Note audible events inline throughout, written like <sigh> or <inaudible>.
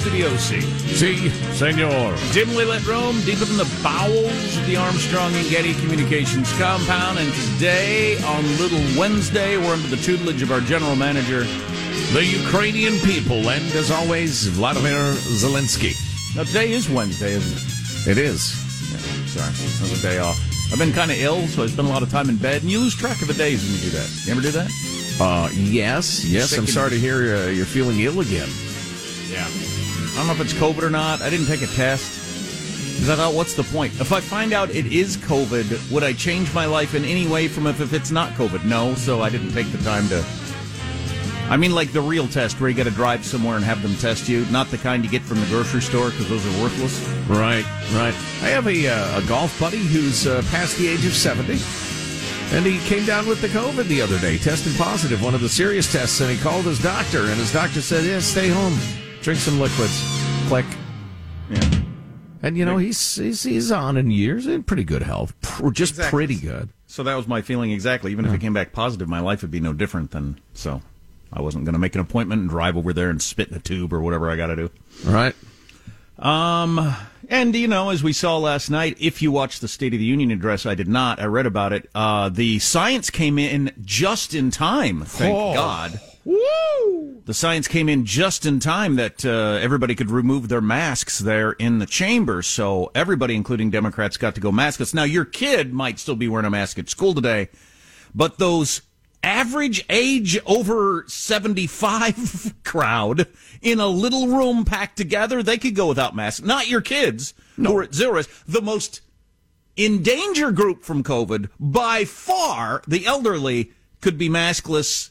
Studio C. See, senor. Dimly lit room, deep in the bowels of the Armstrong and Getty Communications compound. And today, on Little Wednesday, we're under the tutelage of our general manager, The Ukrainian people, and as always, Vladimir Zelensky. Now, today is Wednesday, isn't it? It is. Yeah, sorry, another day off. I've been kind of ill, so I spent a lot of time in bed, and you lose track of the days when you do that. You ever do that? Uh, yes, yes. I'm sorry to hear uh, you're feeling ill again. Yeah. I don't know if it's COVID or not. I didn't take a test because I thought, what's the point? If I find out it is COVID, would I change my life in any way from if, if it's not COVID? No, so I didn't take the time to. I mean, like the real test where you got to drive somewhere and have them test you, not the kind you get from the grocery store because those are worthless. Right, right. I have a, uh, a golf buddy who's uh, past the age of 70. And he came down with the COVID the other day, tested positive, one of the serious tests, and he called his doctor, and his doctor said, Yeah, stay home, drink some liquids. Click. Yeah. And, you know, he's, he's, he's on in years, in pretty good health. Pr- Just Exactly. pretty good. So that was my feeling exactly. Even if it came back positive, my life would be no different than so. I wasn't going to make an appointment and drive over there and spit in a tube or whatever I got to do. Right. Um, and you know, as we saw last night, if you watched the State of the Union address, I did not. I read about it. Uh, the science came in just in time. Thank Oh. God. Woo! The science came in just in time that uh, everybody could remove their masks there in the chamber. So everybody, including Democrats, got to go maskless. Now, your kid might still be wearing a mask at school today, but those average age over 75 <laughs> crowd in a little room packed together, they could go without masks. Not your kids who are at zero risk. The most in danger group from COVID, by far, the elderly could be maskless.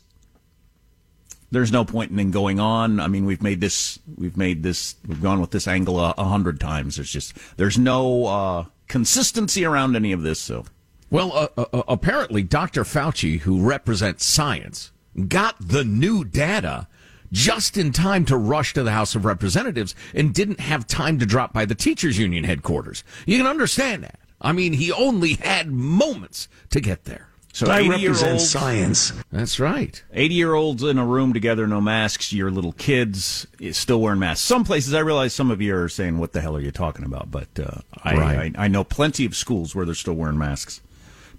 There's no point in going on. I mean, we've made this, we've made this, we've gone with this angle a, a hundred times. There's just, there's no uh, consistency around any of this. So, Well, uh, uh, apparently, Dr. Fauci, who represents science, got the new data just in time to rush to the House of Representatives and didn't have time to drop by the teachers union headquarters. You can understand that. I mean, he only had moments to get there. So I 80 year represent olds, science. That's right. 80 year olds in a room together, no masks. Your little kids still wearing masks. Some places, I realize some of you are saying, "What the hell are you talking about?" But uh, I, Right. I I know plenty of schools where they're still wearing masks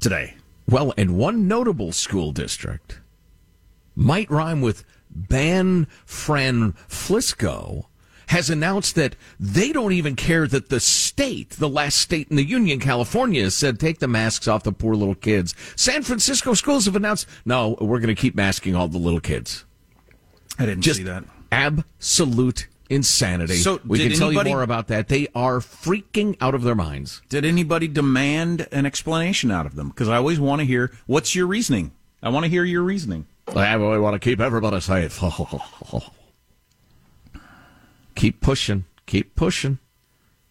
today. Well, and one notable school district might rhyme with Ban Fran Flisco has announced that they don't even care that the state, the last state in the union, California, has said take the masks off the poor little kids. San Francisco schools have announced, no, we're going to keep masking all the little kids. I didn't Just see that. absolute insanity. So, we did can tell anybody- you more about that. They are freaking out of their minds. Did anybody demand an explanation out of them? Because I always want to hear what's your reasoning. I want to hear your reasoning. I really want to keep everybody safe. <laughs> keep pushing. Keep pushing.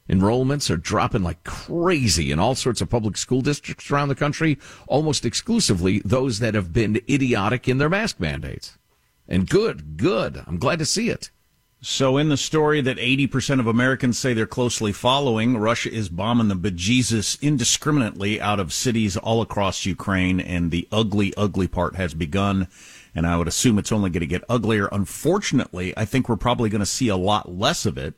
Enrollments are dropping like crazy in all sorts of public school districts around the country, almost exclusively those that have been idiotic in their mask mandates. And good, good. I'm glad to see it. So, in the story that 80% of Americans say they're closely following, Russia is bombing the bejesus indiscriminately out of cities all across Ukraine, and the ugly, ugly part has begun. And I would assume it's only going to get uglier. Unfortunately, I think we're probably going to see a lot less of it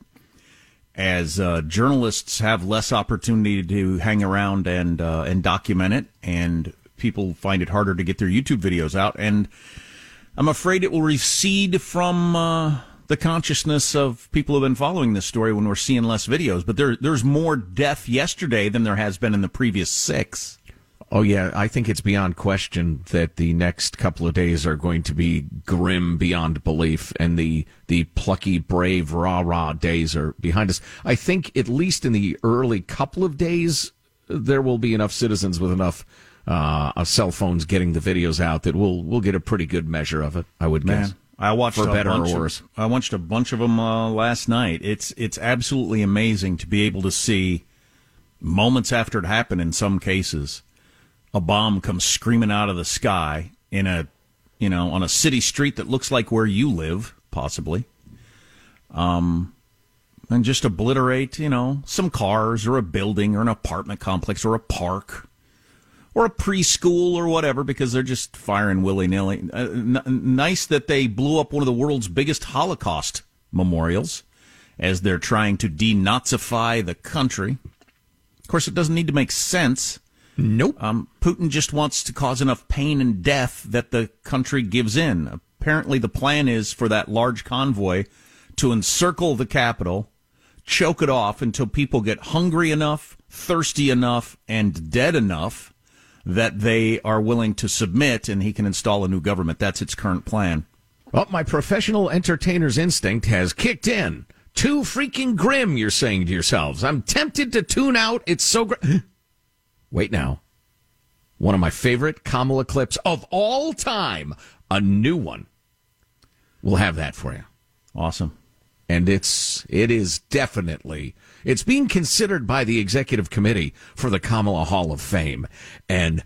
as uh, journalists have less opportunity to hang around and uh, and document it, and people find it harder to get their YouTube videos out. And I'm afraid it will recede from uh, the consciousness of people who've been following this story when we're seeing less videos. But there, there's more death yesterday than there has been in the previous six. Oh yeah, I think it's beyond question that the next couple of days are going to be grim beyond belief, and the the plucky, brave, rah rah days are behind us. I think at least in the early couple of days, there will be enough citizens with enough uh, cell phones getting the videos out that we'll we'll get a pretty good measure of it. I would guess. I watched for a better or bunch worse. Of, I watched a bunch of them uh, last night. It's it's absolutely amazing to be able to see moments after it happened. In some cases, a bomb comes screaming out of the sky in a you know, on a city street that looks like where you live, possibly. Um, and just obliterate, you know, some cars or a building or an apartment complex or a park or a preschool or whatever because they're just firing willy nilly. Uh, n- nice that they blew up one of the world's biggest Holocaust memorials as they're trying to denazify the country. Of course, it doesn't need to make sense. Nope. Um, Putin just wants to cause enough pain and death that the country gives in. Apparently, the plan is for that large convoy to encircle the capital, choke it off until people get hungry enough, thirsty enough, and dead enough that they are willing to submit and he can install a new government. That's its current plan. Well, my professional entertainer's instinct has kicked in. Too freaking grim, you're saying to yourselves. I'm tempted to tune out. It's so great. Wait now. One of my favorite Kamala clips of all time. A new one. We'll have that for you. Awesome. And it's, it is definitely, it's being considered by the executive committee for the Kamala Hall of Fame. And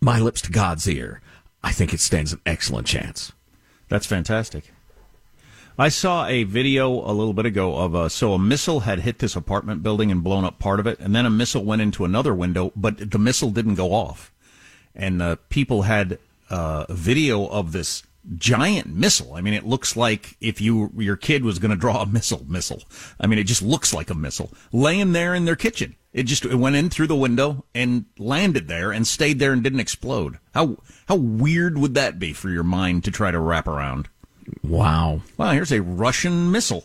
my lips to God's ear, I think it stands an excellent chance. That's fantastic. I saw a video a little bit ago of a, so a missile had hit this apartment building and blown up part of it, and then a missile went into another window, but the missile didn't go off. And uh, people had uh, a video of this giant missile. I mean, it looks like if you your kid was going to draw a missile, missile. I mean, it just looks like a missile laying there in their kitchen. It just it went in through the window and landed there and stayed there and didn't explode. How how weird would that be for your mind to try to wrap around? Wow. Well, here's a Russian missile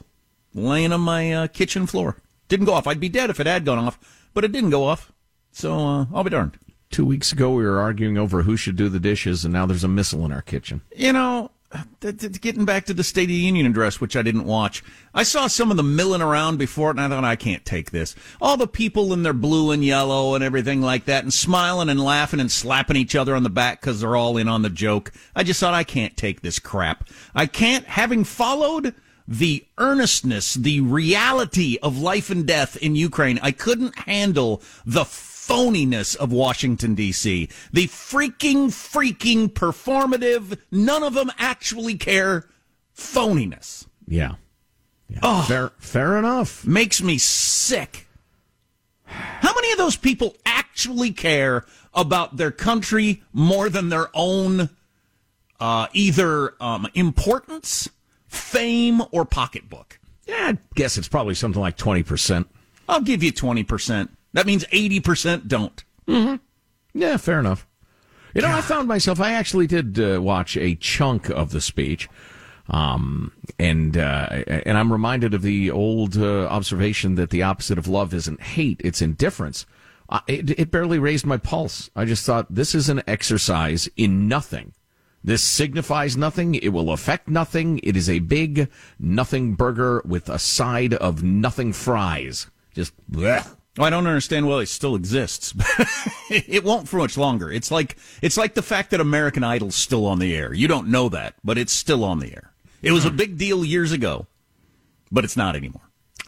laying on my uh, kitchen floor. Didn't go off. I'd be dead if it had gone off, but it didn't go off. So uh, I'll be darned. Two weeks ago, we were arguing over who should do the dishes, and now there's a missile in our kitchen. You know, getting back to the State of the Union address, which I didn't watch, I saw some of the milling around before it, and I thought, I can't take this. All the people in their blue and yellow and everything like that, and smiling and laughing and slapping each other on the back because they're all in on the joke. I just thought, I can't take this crap. I can't, having followed the earnestness, the reality of life and death in Ukraine, I couldn't handle the phoniness of Washington, D.C. The freaking, freaking performative, none of them actually care phoniness. Yeah. yeah. Oh, fair, fair enough. Makes me sick. How many of those people actually care about their country more than their own uh, either um, importance, fame, or pocketbook? Yeah, I guess it's probably something like 20%. I'll give you 20%. That means 80% don't. Mm-hmm. Yeah, fair enough. You know, I found myself, I actually did uh, watch a chunk of the speech. Um, and, uh, and I'm reminded of the old uh, observation that the opposite of love isn't hate, it's indifference. Uh, it, it barely raised my pulse. I just thought this is an exercise in nothing. This signifies nothing. It will affect nothing. It is a big nothing burger with a side of nothing fries. Just bleh. I don't understand why it still exists. <laughs> it won't for much longer. It's like it's like the fact that American Idol's still on the air. You don't know that, but it's still on the air. It was a big deal years ago, but it's not anymore.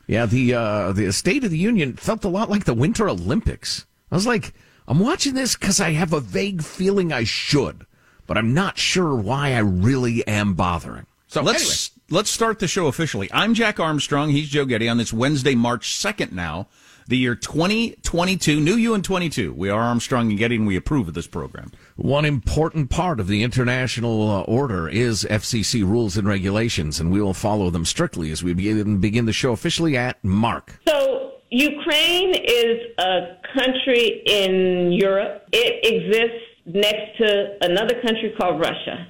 Yeah, the uh, the State of the Union felt a lot like the Winter Olympics. I was like, I'm watching this because I have a vague feeling I should, but I'm not sure why I really am bothering. So let's anyway. let's start the show officially. I'm Jack Armstrong. He's Joe Getty on this Wednesday, March second. Now the year 2022, new you in 22. We are Armstrong and Getty, and we approve of this program. One important part of the international uh, order is FCC rules and regulations, and we will follow them strictly as we begin, begin the show officially at Mark. So, Ukraine is a country in Europe. It exists next to another country called Russia.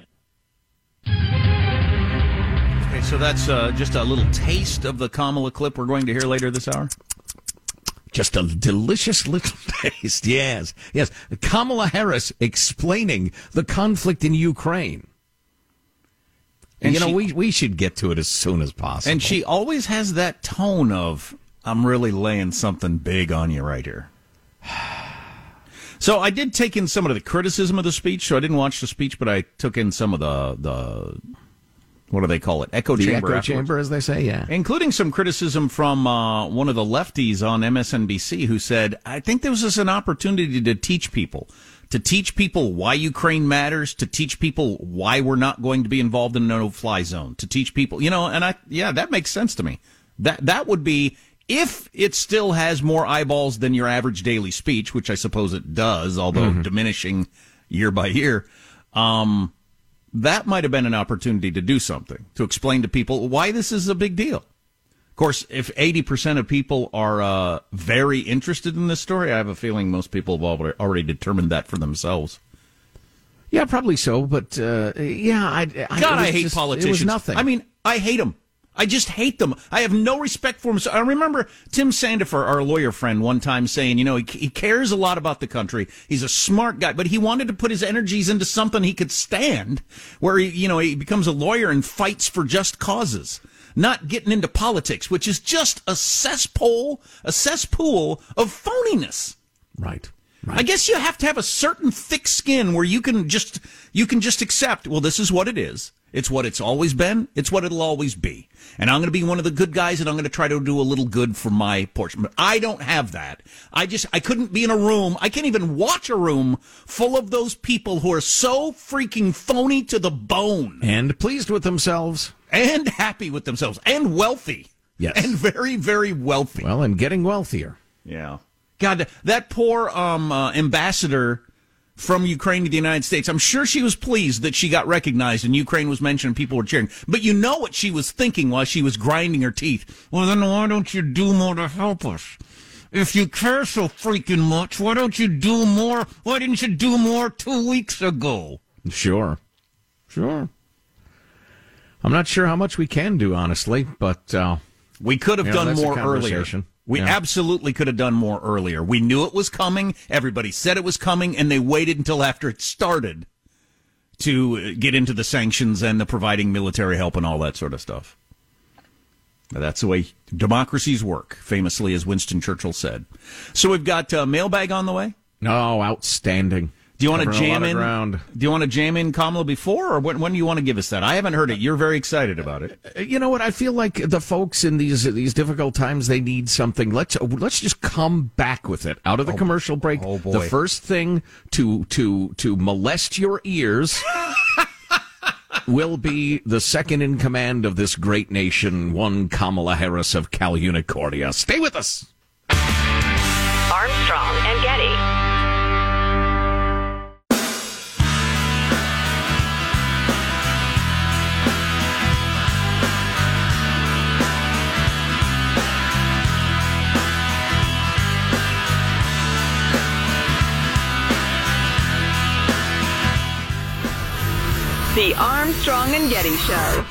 Okay, so that's uh, just a little taste of the Kamala clip we're going to hear later this hour. Just a delicious little <laughs> taste. Yes. Yes. Kamala Harris explaining the conflict in Ukraine. And you know, we, we should get to it as soon as possible. And she always has that tone of, I'm really laying something big on you right here. <sighs> So I did take in some of the criticism of the speech. So I didn't watch the speech, but I took in some of the the what do they call it? Echo the chamber. Echo afterwards. chamber, as they say, yeah. Including some criticism from uh, one of the lefties on MSNBC who said, I think this is an opportunity to teach people to teach people why Ukraine matters, to teach people why we're not going to be involved in a no-fly zone, to teach people, you know, and I, yeah, that makes sense to me. That that would be if it still has more eyeballs than your average daily speech, which I suppose it does, although mm-hmm. diminishing year by year. Um, that might have been an opportunity to do something to explain to people why this is a big deal. Of course, if 80% of people are uh, very interested in this story, I have a feeling most people have already determined that for themselves. Yeah, probably so. But uh, yeah, I, I God, I hate just, politicians. nothing. I mean, I hate them. I just hate them. I have no respect for them. So I remember Tim Sandefur, our lawyer friend, one time saying, you know, he, he cares a lot about the country. He's a smart guy, but he wanted to put his energies into something he could stand, where he, you know, he becomes a lawyer and fights for just causes not getting into politics, which is just a cesspool, a cesspool of phoniness. Right. Right. I guess you have to have a certain thick skin where you can just you can just accept, well, this is what it is. It's what it's always been. It's what it'll always be. And I'm going to be one of the good guys and I'm going to try to do a little good for my portion. But I don't have that. I just, I couldn't be in a room. I can't even watch a room full of those people who are so freaking phony to the bone. And pleased with themselves. And happy with themselves. And wealthy. Yes. And very, very wealthy. Well, and getting wealthier. Yeah. God, that poor um, uh, ambassador from Ukraine to the United States. I'm sure she was pleased that she got recognized and Ukraine was mentioned and people were cheering. But you know what she was thinking while she was grinding her teeth. Well, then why don't you do more to help us? If you care so freaking much, why don't you do more? Why didn't you do more two weeks ago? Sure. Sure. I'm not sure how much we can do, honestly, but uh, we could have done more earlier. We yeah. absolutely could have done more earlier. We knew it was coming. Everybody said it was coming, and they waited until after it started to get into the sanctions and the providing military help and all that sort of stuff. That's the way democracies work, famously, as Winston Churchill said. So we've got a uh, mailbag on the way. Oh, outstanding. Do you want to jam in? Ground. Do you want to jam in Kamala before, or when, when do you want to give us that? I haven't heard it. You're very excited about it. Uh, you know what? I feel like the folks in these these difficult times they need something. Let's let's just come back with it out of the oh, commercial break. Oh boy. The first thing to to to molest your ears. <laughs> will be the second in command of this great nation, one Kamala Harris of Cal Unicordia. Stay with us. Armstrong and Getty. Armstrong and Getty Show.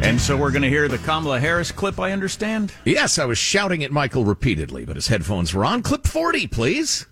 And so we're going to hear the Kamala Harris clip, I understand? Yes, I was shouting at Michael repeatedly, but his headphones were on. Clip 40, please.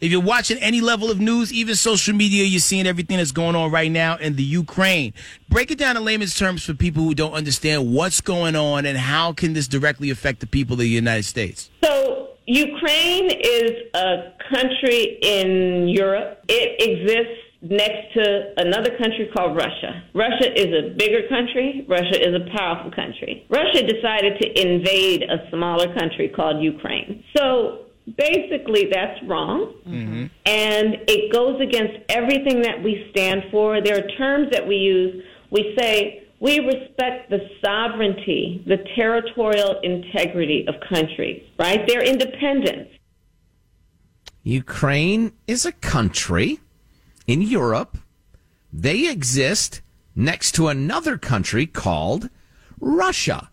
If you're watching any level of news, even social media, you're seeing everything that's going on right now in the Ukraine. Break it down in layman's terms for people who don't understand what's going on and how can this directly affect the people of the United States. So Ukraine is a country in Europe. It exists next to another country called Russia. Russia is a bigger country. Russia is a powerful country. Russia decided to invade a smaller country called Ukraine. So basically, that's wrong. Mm-hmm. And it goes against everything that we stand for. There are terms that we use. We say, we respect the sovereignty, the territorial integrity of countries, right? Their independence. Ukraine is a country in Europe. They exist next to another country called Russia.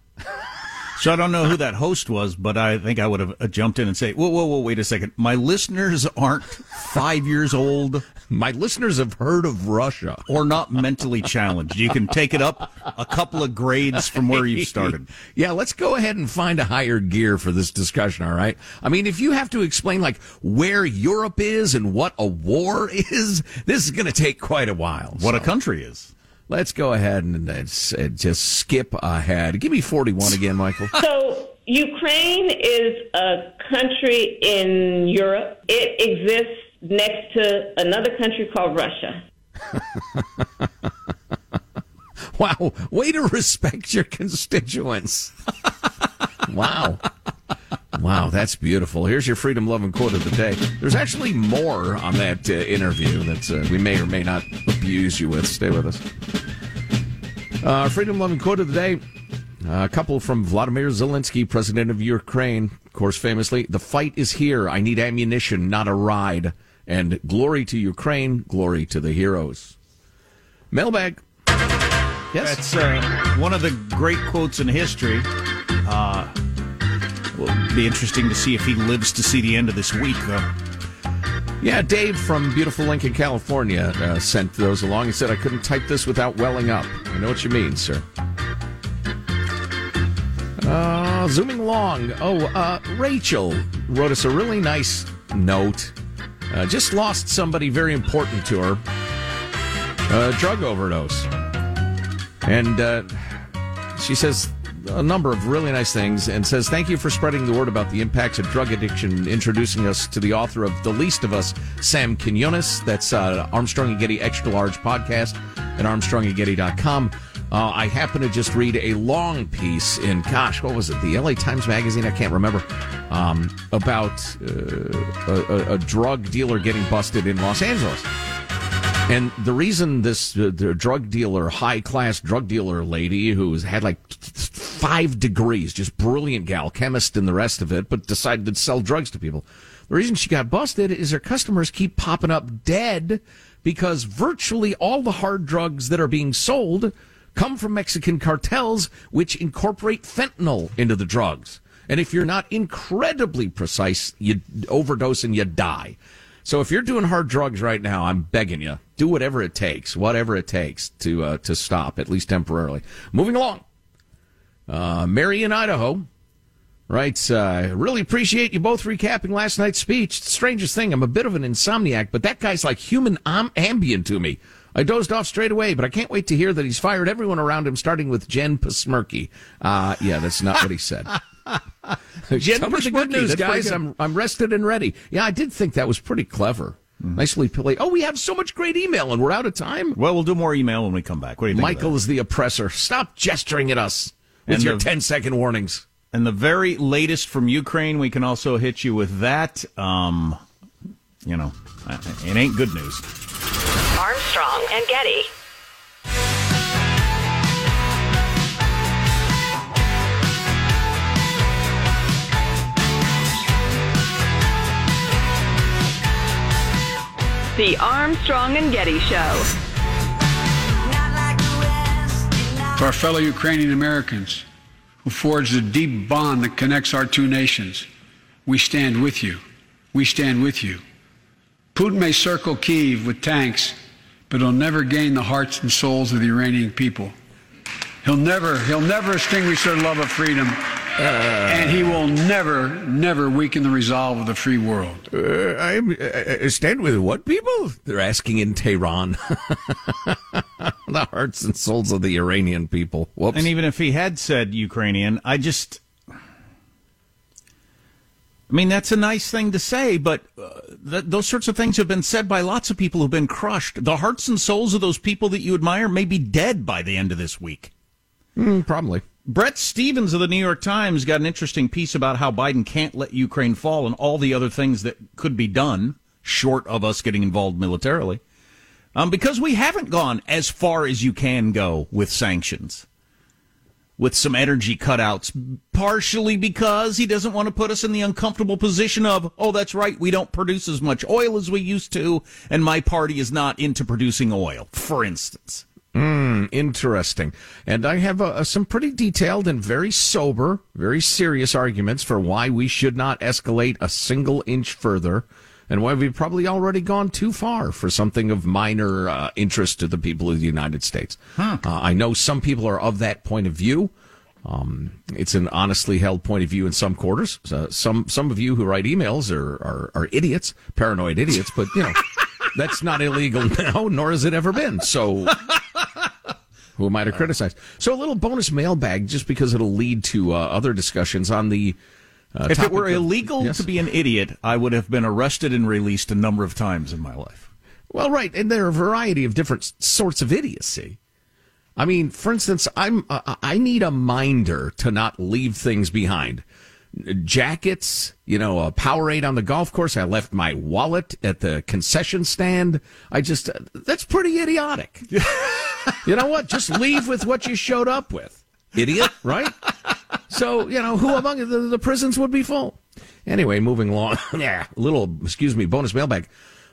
So I don't know who that host was, but I think I would have uh, jumped in and say, "Whoa, whoa, whoa! Wait a second! My listeners aren't five years old. My listeners have heard of Russia or not mentally challenged. You can take it up a couple of grades from where you started. <laughs> yeah, let's go ahead and find a higher gear for this discussion. All right. I mean, if you have to explain like where Europe is and what a war <laughs> is, this is going to take quite a while. What so. a country is. Let's go ahead and uh, just skip ahead. Give me 41 again, Michael. <laughs> So, Ukraine is a country in Europe. It exists next to another country called Russia. <laughs> wow. Way to respect your constituents. <laughs> wow. wow, that's beautiful. Here's your freedom loving quote of the day. There's actually more on that uh, interview that uh, we may or may not abuse you with. Stay with us. Uh, freedom loving quote of the day. a couple from Vladimir Zelensky, president of Ukraine. Of course, famously, the fight is here. I need ammunition, not a ride. And glory to Ukraine, glory to the heroes. Mailbag. Yes. That's uh, one of the great quotes in history. Uh, will be interesting to see if he lives to see the end of this week, though. Yeah, Dave from beautiful Lincoln, California, uh, sent those along. He said, I couldn't type this without welling up. I know what you mean, sir. Uh, zooming along. Oh, uh, Rachel wrote us a really nice note. Uh, just lost somebody very important to her. Drug overdose. And uh, she says a number of really nice things and says, Thank you for spreading the word about the impacts of drug addiction, introducing us to the author of The Least of Us, Sam Quinones. That's uh, Armstrong and Getty Extra Large podcast at armstrongandgetty.com. Uh, I happen to just read a long piece in, gosh, what was it, the LA Times Magazine? I can't remember. Um, about uh, a, a drug dealer getting busted in Los Angeles. And the reason this uh, the drug dealer, high class drug dealer lady who's had like five degrees, just brilliant gal, chemist and the rest of it, but decided to sell drugs to people. The reason she got busted is her customers keep popping up dead because virtually all the hard drugs that are being sold come from Mexican cartels, which incorporate fentanyl into the drugs. And if you're not incredibly precise, you overdose and you die. So if you're doing hard drugs right now, I'm begging you, do whatever it takes, whatever it takes to uh, to stop, at least temporarily. Moving along, uh, Mary in Idaho writes, uh, really appreciate you both recapping last night's speech. The strangest thing, I'm a bit of an insomniac, but that guy's like human am- ambient to me. I dozed off straight away, but I can't wait to hear that he's fired everyone around him, starting with Jen Pasmirky. Uh, yeah, that's not what he said. <laughs> Jen Tell me the good news, guys. I'm I'm rested and ready. Yeah, I did think that was pretty clever. Mm-hmm. Nicely played. Oh, we have so much great email, and we're out of time. Well, we'll do more email when we come back. What do you think? Michael is the oppressor. Stop gesturing at us with and your the, 10 second warnings. And the very latest from Ukraine, we can also hit you with that. Um, you know, it ain't good news. Armstrong and Getty. The Armstrong and Getty Show. To our fellow Ukrainian Americans who forged a deep bond that connects our two nations, we stand with you. We stand with you. Putin may circle Kiev with tanks, but he'll never gain the hearts and souls of the Iranian people. He'll never, he'll never extinguish their love of freedom uh, and he will never, never weaken the resolve of the free world. Uh, I uh, stand with what people? They're asking in Tehran. <laughs> the hearts and souls of the Iranian people. Whoops. And even if he had said Ukrainian, I just. I mean, that's a nice thing to say, but uh, th- those sorts of things have been said by lots of people who've been crushed. The hearts and souls of those people that you admire may be dead by the end of this week. Mm, probably. Bret Stephens of the New York Times got an interesting piece about how Biden can't let Ukraine fall and all the other things that could be done short of us getting involved militarily. Um, because we haven't gone as far as you can go with sanctions, with some energy cutouts, partially because he doesn't want to put us in the uncomfortable position of, oh, that's right, we don't produce as much oil as we used to, and my party is not into producing oil, for instance. Hmm, interesting. And I have uh, some pretty detailed and very sober, very serious arguments for why we should not escalate a single inch further and why we've probably already gone too far for something of minor uh, interest to the people of the United States. Huh. Uh, I know some people are of that point of view. Um, it's an honestly held point of view in some quarters. Uh, some some of you who write emails are, are, are idiots, paranoid idiots, but you know <laughs> that's not illegal now, nor has it ever been. So who am I to criticize? So a little bonus mailbag just because it'll lead to uh, other discussions on the. Uh, if it were of, illegal yes? to be an idiot, I would have been arrested and released a number of times in my life. Well, right, and there are a variety of different sorts of idiocy. I mean, for instance, I'm uh, I need a minder to not leave things behind. jackets, you know, a Powerade on the golf course. I left my wallet at the concession stand. I just, that's pretty idiotic. <laughs> you know what? Just leave with what you showed up with. Idiot, right? So, you know, who among the, the prisons would be full? Anyway, moving along. <laughs> yeah, little, excuse me, bonus mailbag.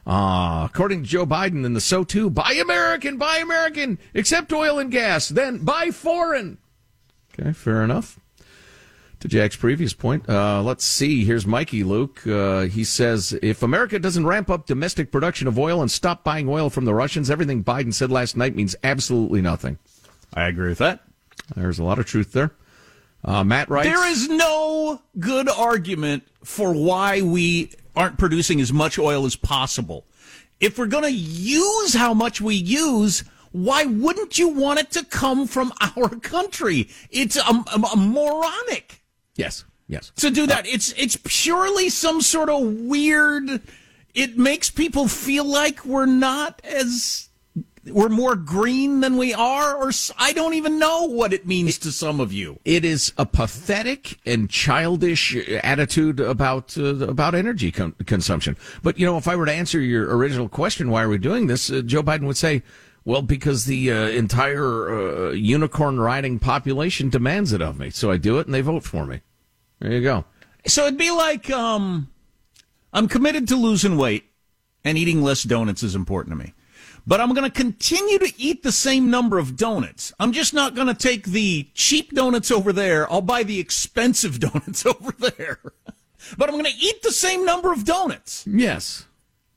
Uh, according to Joe Biden and the SOTU, buy American, buy American, except oil and gas, then buy foreign. Okay, fair enough. To Jack's previous point, uh, let's see. Here's Mikey Luke. Uh, he says if America doesn't ramp up domestic production of oil and stop buying oil from the Russians, everything Biden said last night means absolutely nothing. I agree with that. There's a lot of truth there. Uh, Matt writes There is no good argument for why we aren't producing as much oil as possible. If we're going to use how much we use, why wouldn't you want it to come from <laughs> our country? It's a, a, a moronic. Yes, yes. To do that, it's it's purely some sort of weird. It makes people feel like we're not as we're more green than we are, or I don't even know what it means to some of you. It is a pathetic and childish attitude about uh, about energy con- consumption. But you know, if I were to answer your original question, why are we doing this? Uh, Joe Biden would say, "Well, because the uh, entire uh, unicorn riding population demands it of me, so I do it, and they vote for me." There you go. So it'd be like, um, I'm committed to losing weight, and eating less donuts is important to me but I'm going to continue to eat the same number of donuts. I'm just not going to take the cheap donuts over there. I'll buy the expensive <laughs> donuts over there. but I'm going to eat the same number of donuts. Yes.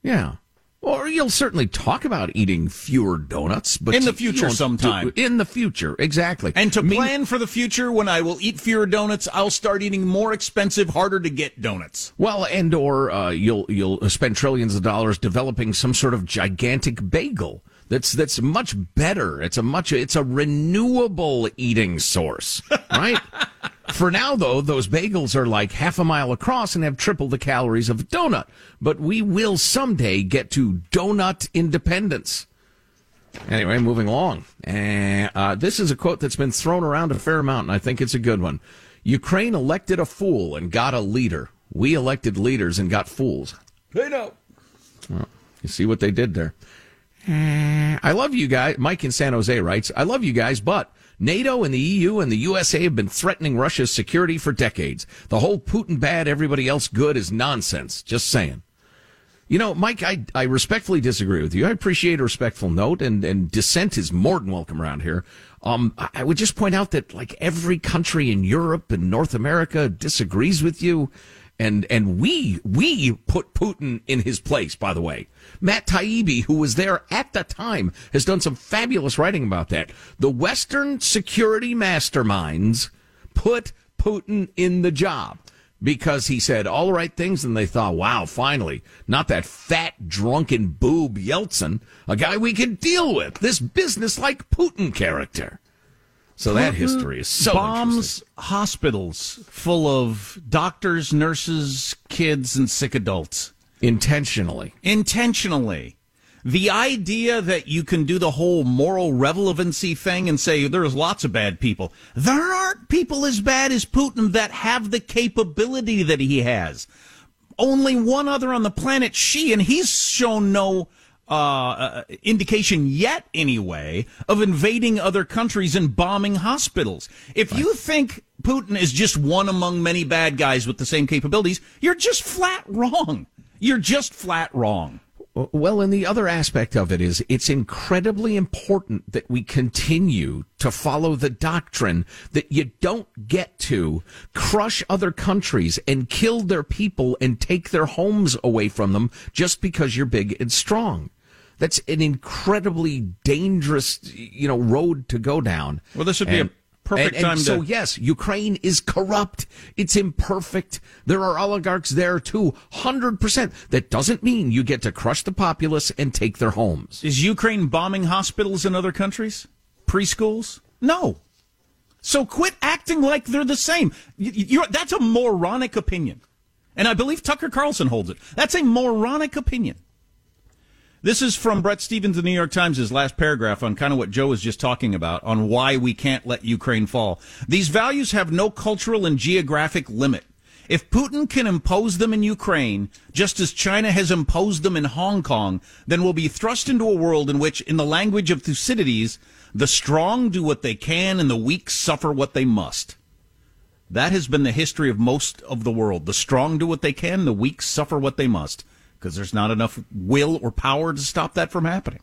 Yeah. Or you'll certainly talk about eating fewer donuts, but in the future, sometime. in the future, exactly. And to plan for the future, when I will eat fewer donuts, I'll start eating more expensive, harder to get donuts. Well, and or uh, you'll you'll spend trillions of dollars developing some sort of gigantic bagel that's that's much better. It's a much it's a renewable eating source, <laughs> right? For now, though, those bagels are like half a mile across and have triple the calories of a donut. But we will someday get to donut independence. Anyway, moving along. Uh, this is a quote that's been thrown around a fair amount, and I think it's a good one. Ukraine elected a fool and got a leader. We elected leaders and got fools. They know. Well, you see what they did there. I love you guys. Mike in San Jose writes, I love you guys, but NATO and the EU and the USA have been threatening Russia's security for decades. The whole Putin bad, everybody else good is nonsense. Just saying. You know, Mike, I, I respectfully disagree with you. I appreciate a respectful note and, and dissent is more than welcome around here. Um, I would just point out that like every country in Europe and North America disagrees with you. And, and we, we put Putin in his place, by the way. Matt Taibbi, who was there at the time, has done some fabulous writing about that. The Western security masterminds put Putin in the job because he said all the right things and they thought, wow, finally, not that fat, drunken boob Yeltsin, a guy we can deal with, this business like Putin character. So that history is so bombs hospitals full of doctors, nurses, kids, and sick adults intentionally. Intentionally. The idea that you can do the whole moral relevancy thing and say there's lots of bad people. There aren't people as bad as Putin that have the capability that he has. Only one other on the planet, Xi, and he's shown no uh, uh, indication yet, anyway, of invading other countries and bombing hospitals. If right. you think Putin is just one among many bad guys with the same capabilities, you're just flat wrong. You're just flat wrong. Well, and the other aspect of it is it's incredibly important that we continue to follow the doctrine that you don't get to crush other countries and kill their people and take their homes away from them just because you're big and strong. That's an incredibly dangerous, you know, road to go down. Well, this would be a perfect and, and so yes, Ukraine is corrupt. It's imperfect. There are oligarchs there too. Hundred percent. That doesn't mean you get to crush the populace and take their homes. Is Ukraine bombing hospitals in other countries? Preschools? No. So quit acting like they're the same. You're, that's a moronic opinion. And I believe Tucker Carlson holds it. That's a moronic opinion. This is from Bret Stephens of the New York Times, his last paragraph on kind of what Joe was just talking about on why we can't let Ukraine fall. These values have no cultural and geographic limit. If Putin can impose them in Ukraine, just as China has imposed them in Hong Kong, then we'll be thrust into a world in which, in the language of Thucydides, the strong do what they can and the weak suffer what they must. That has been the history of most of the world. The strong do what they can, the weak suffer what they must, because there's not enough will or power to stop that from happening.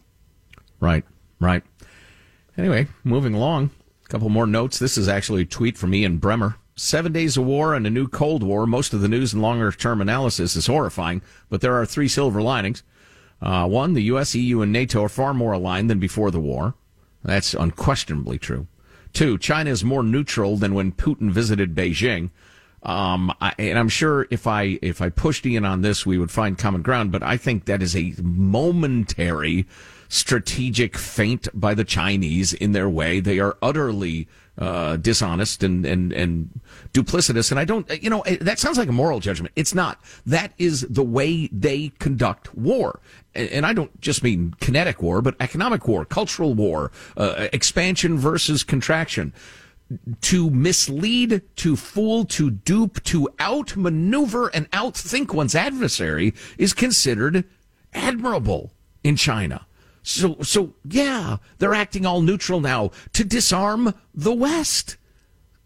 Right, right. Anyway, moving along. A couple more notes. This is actually a tweet from Ian Bremmer. Seven days of war and a new Cold War. Most of the news and longer term analysis is horrifying, but there are three silver linings. Uh, one, the U.S., EU, and NATO are far more aligned than before the war. That's unquestionably true. Two, China is more neutral than when Putin visited Beijing. Um, I, and I'm sure if I if I pushed Ian on this, we would find common ground. But I think that is a momentary strategic feint by the Chinese in their way. They are utterly uh, dishonest and, and, and duplicitous. And I don't, you know, that sounds like a moral judgment. It's not. That is the way they conduct war. And I don't just mean kinetic war, but economic war, cultural war, uh, expansion versus contraction. To mislead, to fool, to dupe, to outmaneuver and outthink one's adversary is considered admirable in China. So, so yeah, they're acting all neutral now to disarm the West.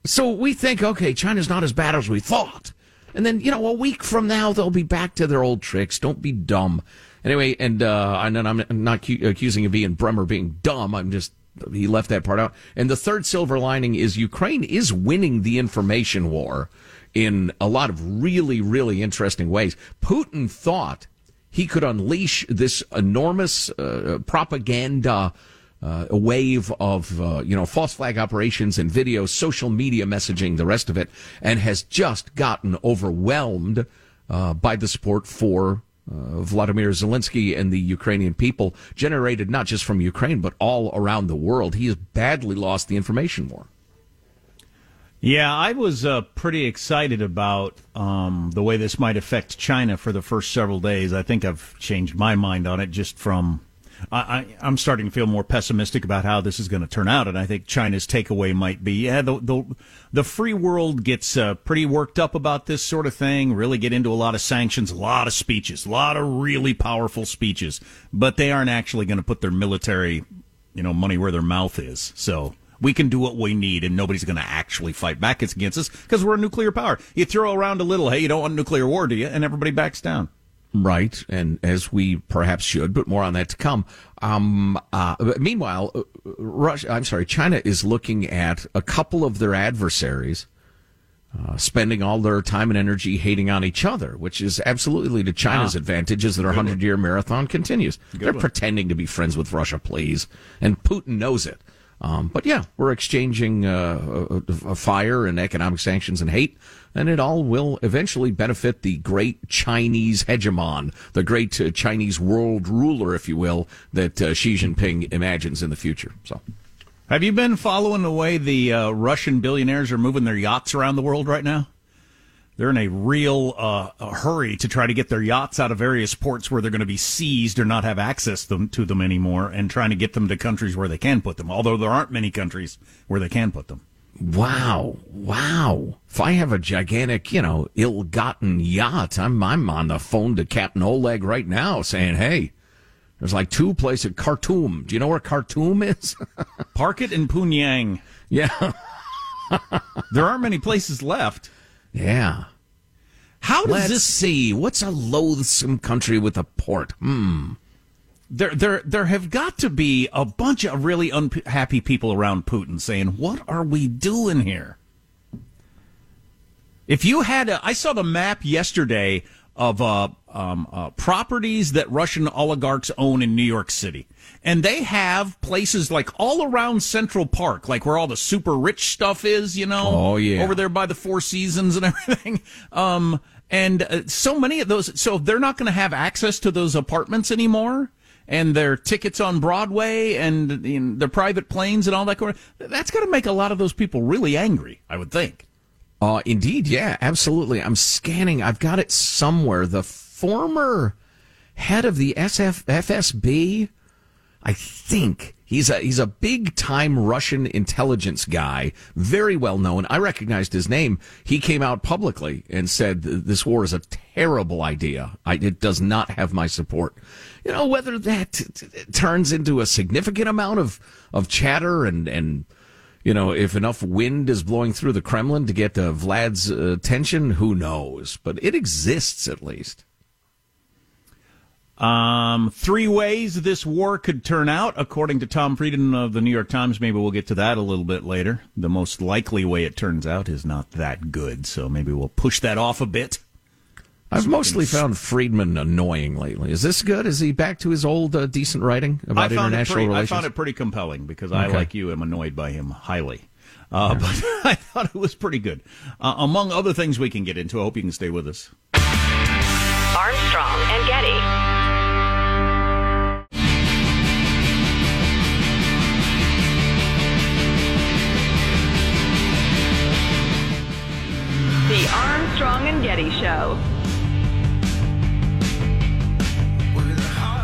So we think, okay, China's not as bad as we thought. And then, you know, a week from now, they'll be back to their old tricks. Don't be dumb. Anyway, and, uh, and I'm not cu- accusing of being Bremmer being dumb. I'm just, he left that part out. And the third silver lining is Ukraine is winning the information war in a lot of really, really interesting ways. Putin thought he could unleash this enormous uh, propaganda uh, wave of uh, you know false flag operations and videos, social media messaging, the rest of it, and has just gotten overwhelmed uh, by the support for. Uh, Vladimir Zelensky and the Ukrainian people, generated not just from Ukraine, but all around the world. He has badly lost the information war. Yeah, I was uh, pretty excited about um, the way this might affect China for the first several days. I think I've changed my mind on it just from. I, am starting to feel more pessimistic about how this is going to turn out, and I think China's takeaway might be, yeah, the the, the free world gets uh, pretty worked up about this sort of thing. Really get into a lot of sanctions, a lot of speeches, a lot of really powerful speeches, but they aren't actually going to put their military, you know, money where their mouth is. So we can do what we need and nobody's going to actually fight back against us because we're a nuclear power. You throw around a little, hey, you don't want nuclear war, do you? And everybody backs down. Right, and as we perhaps should, but more on that to come. Um, uh, meanwhile, uh, Russia, I'm sorry, China is looking at a couple of their adversaries uh, spending all their time and energy hating on each other, which is absolutely to China's ah, advantage as their 100 year marathon continues. Good They're one. pretending to be friends with Russia, please. And Putin knows it. Um, but yeah, we're exchanging uh, fire and economic sanctions and hate, and it all will eventually benefit the great Chinese hegemon, the great uh, Chinese world ruler, if you will, that uh, Xi Jinping imagines in the future. So. Have you been following the way the uh, Russian billionaires are moving their yachts around the world right now? they're in a real uh, a hurry to try to get their yachts out of various ports where they're going to be seized or not have access them, to them anymore, and trying to get them to countries where they can put them. Although there aren't many countries where they can put them. Wow, wow! If I have a gigantic, you know, ill-gotten yacht, I'm I'm on the phone to Captain Oleg right now, saying, "Hey, there's like two places. Khartoum. Do you know where Khartoum is? <laughs> Park it in Pyongyang. Yeah. <laughs> there aren't many places left. Yeah. How does Let's this see? What's a loathsome country with a port? Hmm. There, there, there have got to be a bunch of really unhappy people around Putin saying, "What are we doing here?" If you had, a, I saw the map yesterday of uh, um, uh, properties that Russian oligarchs own in New York City. And they have places like all around Central Park, like where all the super rich stuff is, you know? Oh, yeah. Over there by the Four Seasons and <laughs> everything. Um, and uh, so many of those, so they're not going to have access to those apartments anymore and their tickets on Broadway and you know, their private planes and all that. That's going to make a lot of those people really angry, I would think. Uh, indeed, yeah, absolutely. I'm scanning. I've got it somewhere. The former head of the SF, FSB, I think He's a he's a big time Russian intelligence guy, very well known. I recognized his name. He came out publicly and said this war is a terrible idea. I, it does not have my support. You know whether that t- t- turns into a significant amount of of chatter and and you know if enough wind is blowing through the Kremlin to get uh, Vlad's uh, attention, who knows? But it exists at least. Um, three ways this war could turn out, according to Tom Friedman of the New York Times. Maybe we'll get to that a little bit later. The most likely way it turns out is not that good, so maybe we'll push that off a bit. I've mostly found Friedman annoying lately. Is this good? Is he back to his old uh, decent writing about international pretty, relations? I found it pretty compelling because okay. I, like you, am annoyed by him highly. Uh, yeah. But <laughs> I thought it was pretty good. Uh, among other things we can get into, I hope you can stay with us. Armstrong and Getty. The Armstrong and Getty Show.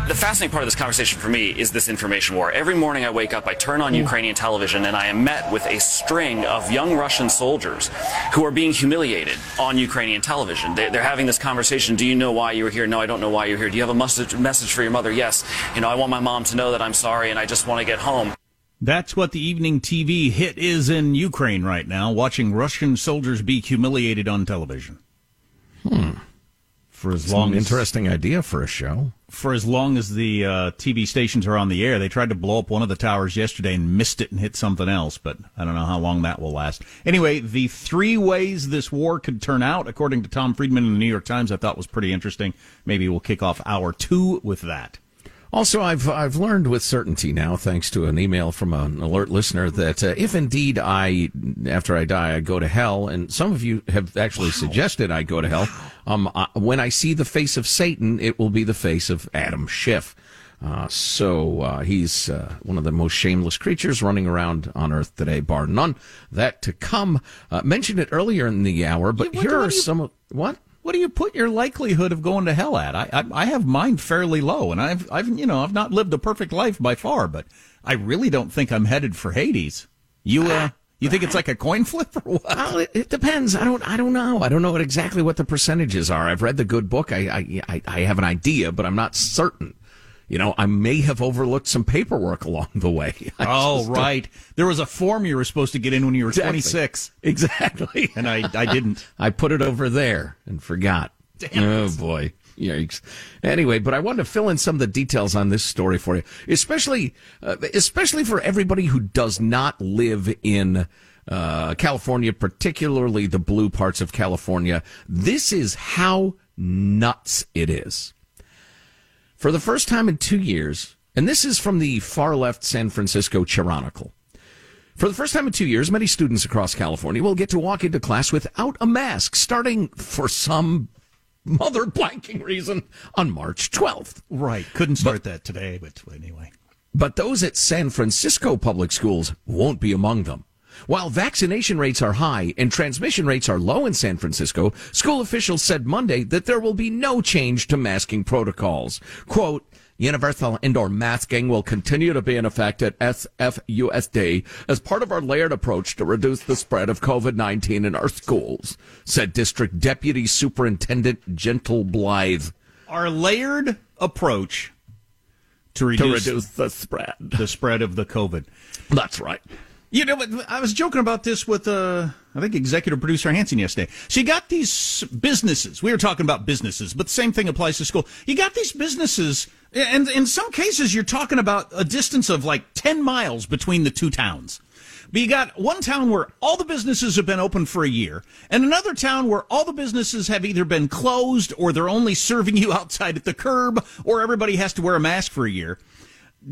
The fascinating part of this conversation for me is this information war. Every morning I wake up, I turn on hmm. Ukrainian television, and I am met with a string of young Russian soldiers who are being humiliated on Ukrainian television. They, are having this conversation. Do you know why you were here? No, I don't know why you're here. Do you have a message, message for your mother? Yes. You know, I want my mom to know that I'm sorry and I just want to get home. That's what the evening TV hit is in Ukraine right now, watching Russian soldiers be humiliated on television. Hmm. For as long an interesting idea for a show. For as long as the uh, TV stations are on the air, they tried to blow up one of the towers yesterday and missed it and hit something else, but I don't know how long that will last. Anyway, the three ways this war could turn out, according to Tom Friedman in the New York Times, I thought was pretty interesting. Maybe we'll kick off hour two with that. Also, I've I've learned with certainty now, thanks to an email from an alert listener, that uh, if indeed I, after I die, I go to hell, and some of you have actually wow. suggested I go to hell. Um, uh, when I see the face of Satan, it will be the face of Adam Schiff. Uh, so uh, he's uh, one of the most shameless creatures running around on Earth today, bar none. That to come. Uh, mentioned it earlier in the hour, but yeah, here are you, some. What? What do you put your likelihood of going to hell at? I, I, I have mine fairly low, and I've I've you know I've not lived a perfect life by far, but I really don't think I'm headed for Hades. You uh. You think it's like a coin <laughs> flip or what? Well, it, it, depends. I don't. I don't know. I don't know what exactly what the percentages are. I've read the good book. I, I I have an idea, but I'm not certain you know, I may have overlooked some paperwork along the way. <laughs> I oh, right. Don't... There was a form you were supposed to get in when you were exactly. 26. Exactly. <laughs> And I, I didn't. I put it over there and forgot. Damn oh, boy. Yikes. Anyway, but I wanted to fill in some of the details on this story for you, especially, uh, especially for everybody who does not live in uh, California, particularly the blue parts of California. This is how nuts it is. For the first time in two years, and this is from the far left San Francisco Chronicle. For the first time in two years, many students across California will get to walk into class without a mask, starting for some mother blanking reason on March 12th. Right. Couldn't start but, that today, but anyway. But those at San Francisco public schools won't be among them. While vaccination rates are high and transmission rates are low in San Francisco, school officials said Monday that there will be no change to masking protocols. Quote, Universal indoor masking will continue to be in effect at SFUSD as part of our layered approach to reduce the spread of COVID-19 in our schools, said District Deputy Superintendent Gentle Blythe. Our layered approach to reduce, to reduce the spread. The spread of the COVID. That's right. You know, I was joking about this with, uh, I think, executive producer Hanson yesterday. So you got these businesses. We were talking about businesses, but the same thing applies to school. You got these businesses, and in some cases, you're talking about a distance of like 10 miles between the two towns. But you got one town where all the businesses have been open for a year, and another town where all the businesses have either been closed or they're only serving you <laughs> outside at the curb, or everybody has to wear a mask for a year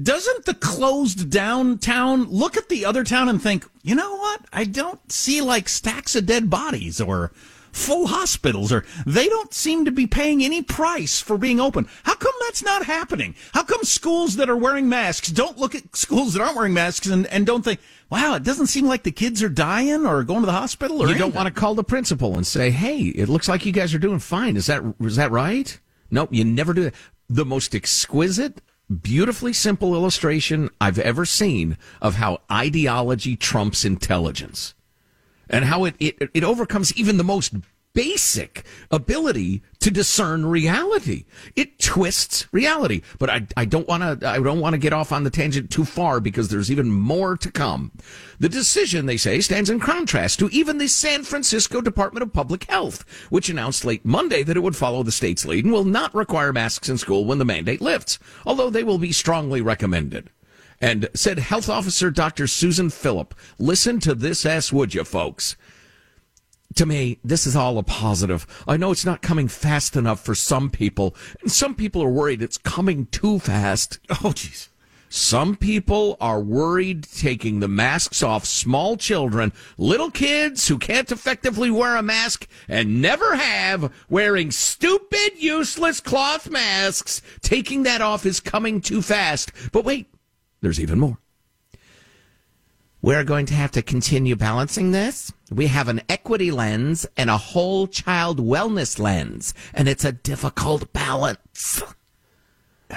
doesn't the closed down town look at the other town and think, you know what? I don't see like stacks of dead bodies or full hospitals or they don't seem to be paying any price for being open. How come that's not happening? How come schools that are wearing masks don't look at schools that aren't wearing masks and, and don't think, wow, it doesn't seem like the kids are dying or going to the hospital or You anything. don't want to call the principal and say, hey, it looks like you guys are doing fine. Is that, is that right? Nope, you never do that. The most exquisite beautifully simple illustration I've ever seen of how ideology trumps intelligence and how it, it, it overcomes even the most basic ability to discern reality. It twists reality. But I, I don't want to, I don't want to get off on the tangent too far because there's even more to come. The decision, they say, stands in contrast to even the San Francisco Department of Public Health, which announced late Monday that it would follow the state's lead and will not require masks in school when the mandate lifts, although they will be strongly recommended. And said Health Officer Dr. Susan Philip, listen to this ass, would you, folks? To me, this is all a positive. I know it's not coming fast enough for some people, and some people are worried it's coming too fast. <laughs> Oh, jeez. Some people are worried taking the masks off small children, little kids who can't effectively wear a mask and never have, wearing stupid, useless cloth masks. Taking that off is coming too fast. But wait, there's even more. We're going to have to continue balancing this. We have an equity lens and a whole child wellness lens, and it's a difficult balance. <sighs>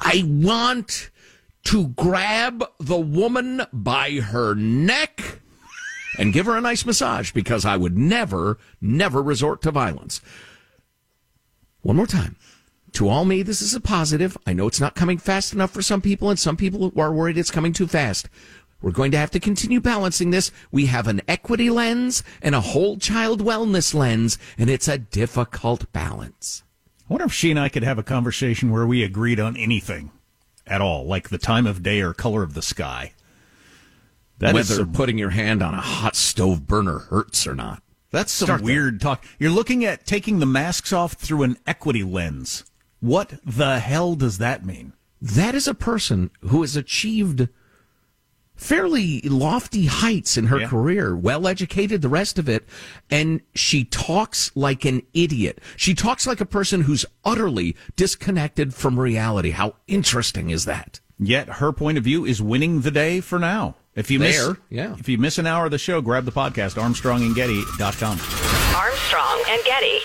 I want to grab the woman by her neck and give her a nice massage because I would never, never resort to violence. One more time. To all me, this is a positive. I know it's not coming fast enough for some people, and some people are worried it's coming too fast. We're going to have to continue balancing this. We have an equity lens and a whole child wellness lens, and it's a difficult balance. I wonder if she and I could have a conversation where we agreed on anything at all, like the time of day or color of the sky. That Whether putting your hand on a hot stove burner hurts or not. That's some Start weird there. talk. You're looking at taking the masks off through an equity lens. What the hell does that mean? That is a person who has achieved fairly lofty heights in her yeah. career, well educated, the rest of it. And she talks like an idiot. She talks like a person who's utterly disconnected from reality. How interesting is that? Yet her point of view is winning the day for now. If you there, miss, yeah. if you miss an hour of the show, grab the podcast, armstrongandgetty.com. Armstrong and Getty.